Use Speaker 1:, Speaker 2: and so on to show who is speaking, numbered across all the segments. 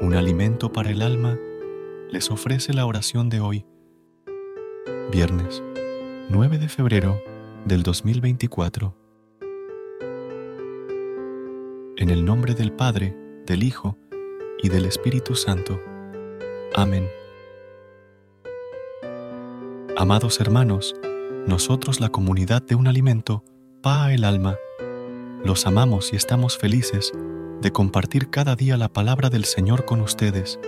Speaker 1: Un alimento para el alma les ofrece la oración de hoy, viernes 9 de febrero del 2024. En el nombre del Padre, del Hijo y del Espíritu Santo. Amén. Amados hermanos, nosotros la comunidad de un alimento, Pa el alma, los amamos y estamos felices de compartir cada día la palabra del Señor con ustedes.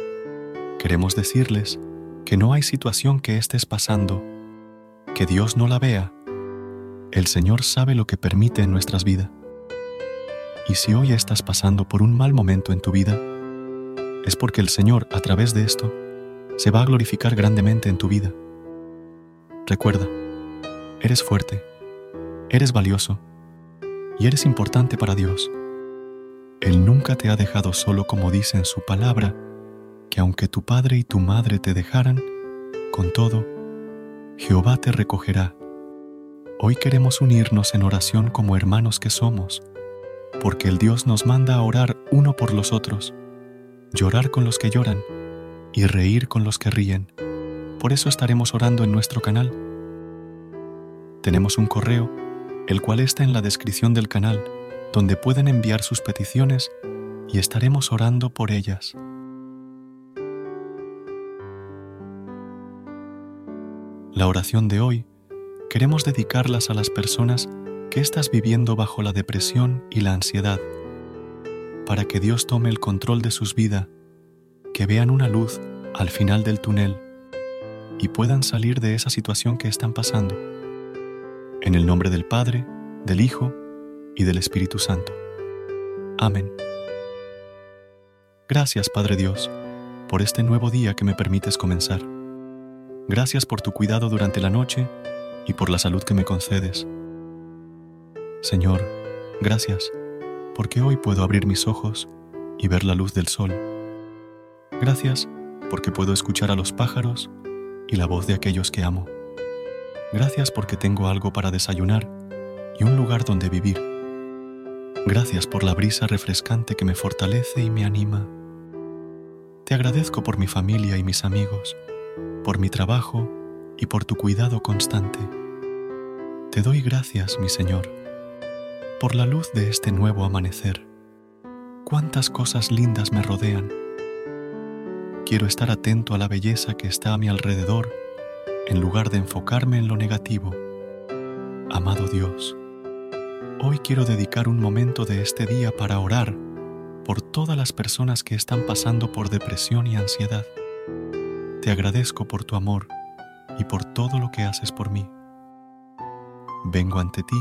Speaker 1: Queremos decirles que no hay situación que estés pasando, que Dios no la vea. El Señor sabe lo que permite en nuestras vidas. Y si hoy estás pasando por un mal momento en tu vida, es porque el Señor, a través de esto, se va a glorificar grandemente en tu vida. Recuerda, eres fuerte, eres valioso y eres importante para Dios. Él nunca te ha dejado solo como dice en su palabra, que aunque tu padre y tu madre te dejaran, con todo, Jehová te recogerá. Hoy queremos unirnos en oración como hermanos que somos, porque el Dios nos manda a orar uno por los otros, llorar con los que lloran y reír con los que ríen. Por eso estaremos orando en nuestro canal. Tenemos un correo, el cual está en la descripción del canal donde pueden enviar sus peticiones y estaremos orando por ellas. La oración de hoy queremos dedicarlas a las personas que estás viviendo bajo la depresión y la ansiedad, para que Dios tome el control de sus vidas, que vean una luz al final del túnel y puedan salir de esa situación que están pasando. En el nombre del Padre, del Hijo y del Espíritu Santo. Amén. Gracias, Padre Dios, por este nuevo día que me permites comenzar. Gracias por tu cuidado durante la noche y por la salud que me concedes. Señor, gracias, porque hoy puedo abrir mis ojos y ver la luz del sol. Gracias, porque puedo escuchar a los pájaros y la voz de aquellos que amo. Gracias porque tengo algo para desayunar y un lugar donde vivir. Gracias por la brisa refrescante que me fortalece y me anima. Te agradezco por mi familia y mis amigos, por mi trabajo y por tu cuidado constante. Te doy gracias, mi Señor, por la luz de este nuevo amanecer. Cuántas cosas lindas me rodean. Quiero estar atento a la belleza que está a mi alrededor en lugar de enfocarme en lo negativo. Amado Dios, Hoy quiero dedicar un momento de este día para orar por todas las personas que están pasando por depresión y ansiedad. Te agradezco por tu amor y por todo lo que haces por mí. Vengo ante ti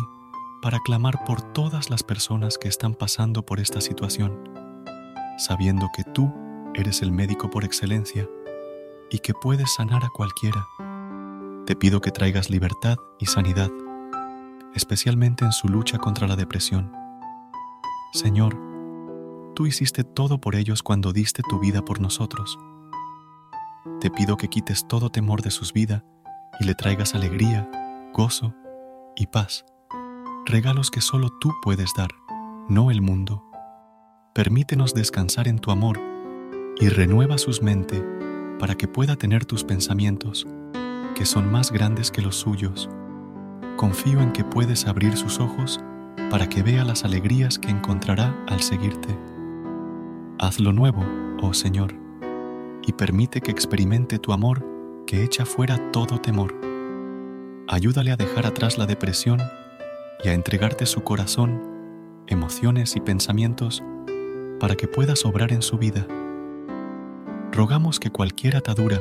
Speaker 1: para clamar por todas las personas que están pasando por esta situación, sabiendo que tú eres el médico por excelencia y que puedes sanar a cualquiera. Te pido que traigas libertad y sanidad especialmente en su lucha contra la depresión. Señor, tú hiciste todo por ellos cuando diste tu vida por nosotros. Te pido que quites todo temor de sus vidas y le traigas alegría, gozo y paz, regalos que solo tú puedes dar, no el mundo. Permítenos descansar en tu amor y renueva sus mentes para que pueda tener tus pensamientos, que son más grandes que los suyos confío en que puedes abrir sus ojos para que vea las alegrías que encontrará al seguirte. Hazlo nuevo, oh Señor, y permite que experimente tu amor que echa fuera todo temor. Ayúdale a dejar atrás la depresión y a entregarte su corazón, emociones y pensamientos para que puedas obrar en su vida. Rogamos que cualquier atadura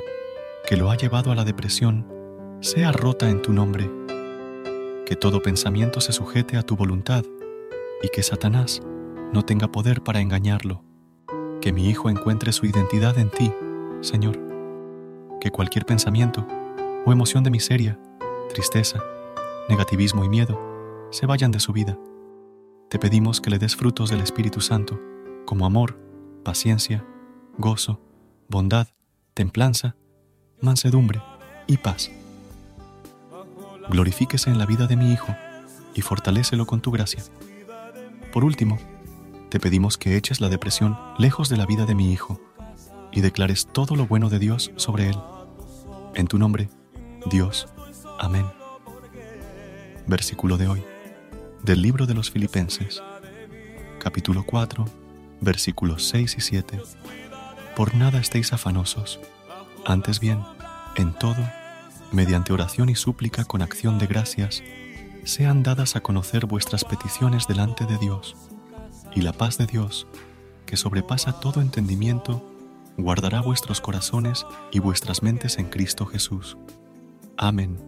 Speaker 1: que lo ha llevado a la depresión sea rota en tu nombre, que todo pensamiento se sujete a tu voluntad y que Satanás no tenga poder para engañarlo, que mi hijo encuentre su identidad en ti, Señor, que cualquier pensamiento o emoción de miseria, tristeza, negativismo y miedo se vayan de su vida. Te pedimos que le des frutos del Espíritu Santo, como amor, paciencia, gozo, bondad, templanza, mansedumbre y paz. Glorifíquese en la vida de mi Hijo y fortalécelo con tu gracia. Por último, te pedimos que eches la depresión lejos de la vida de mi Hijo y declares todo lo bueno de Dios sobre él. En tu nombre, Dios. Amén. Versículo de hoy, del libro de los Filipenses, capítulo 4, versículos 6 y 7. Por nada estéis afanosos, antes bien, en todo, mediante oración y súplica con acción de gracias, sean dadas a conocer vuestras peticiones delante de Dios, y la paz de Dios, que sobrepasa todo entendimiento, guardará vuestros corazones y vuestras mentes en Cristo Jesús. Amén.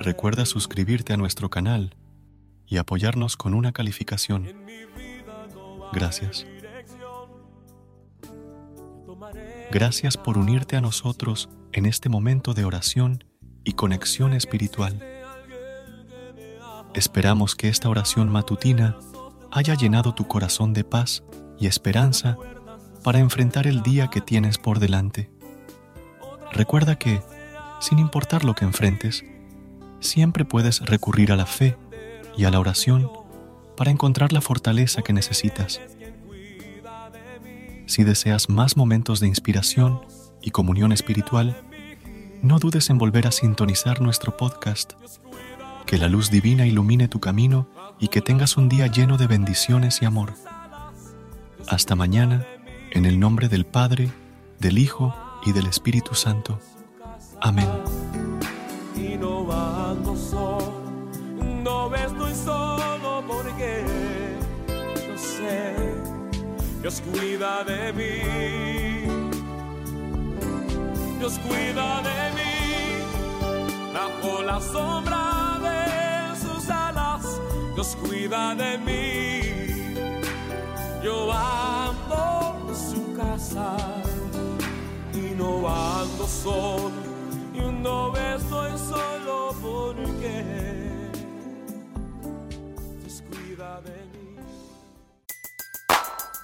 Speaker 1: Recuerda suscribirte a nuestro canal y apoyarnos con una calificación. Gracias. Gracias por unirte a nosotros en este momento de oración y conexión espiritual. Esperamos que esta oración matutina haya llenado tu corazón de paz y esperanza para enfrentar el día que tienes por delante. Recuerda que, sin importar lo que enfrentes, siempre puedes recurrir a la fe y a la oración para encontrar la fortaleza que necesitas. Si deseas más momentos de inspiración y comunión espiritual, no dudes en volver a sintonizar nuestro podcast. Que la luz divina ilumine tu camino y que tengas un día lleno de bendiciones y amor. Hasta mañana, en el nombre del Padre, del Hijo y del Espíritu Santo. Amén.
Speaker 2: Dios cuida de mí. Dios cuida de mí. Bajo la sombra de sus alas, Dios cuida de mí. Yo ando su casa y no ando solo. Y no estoy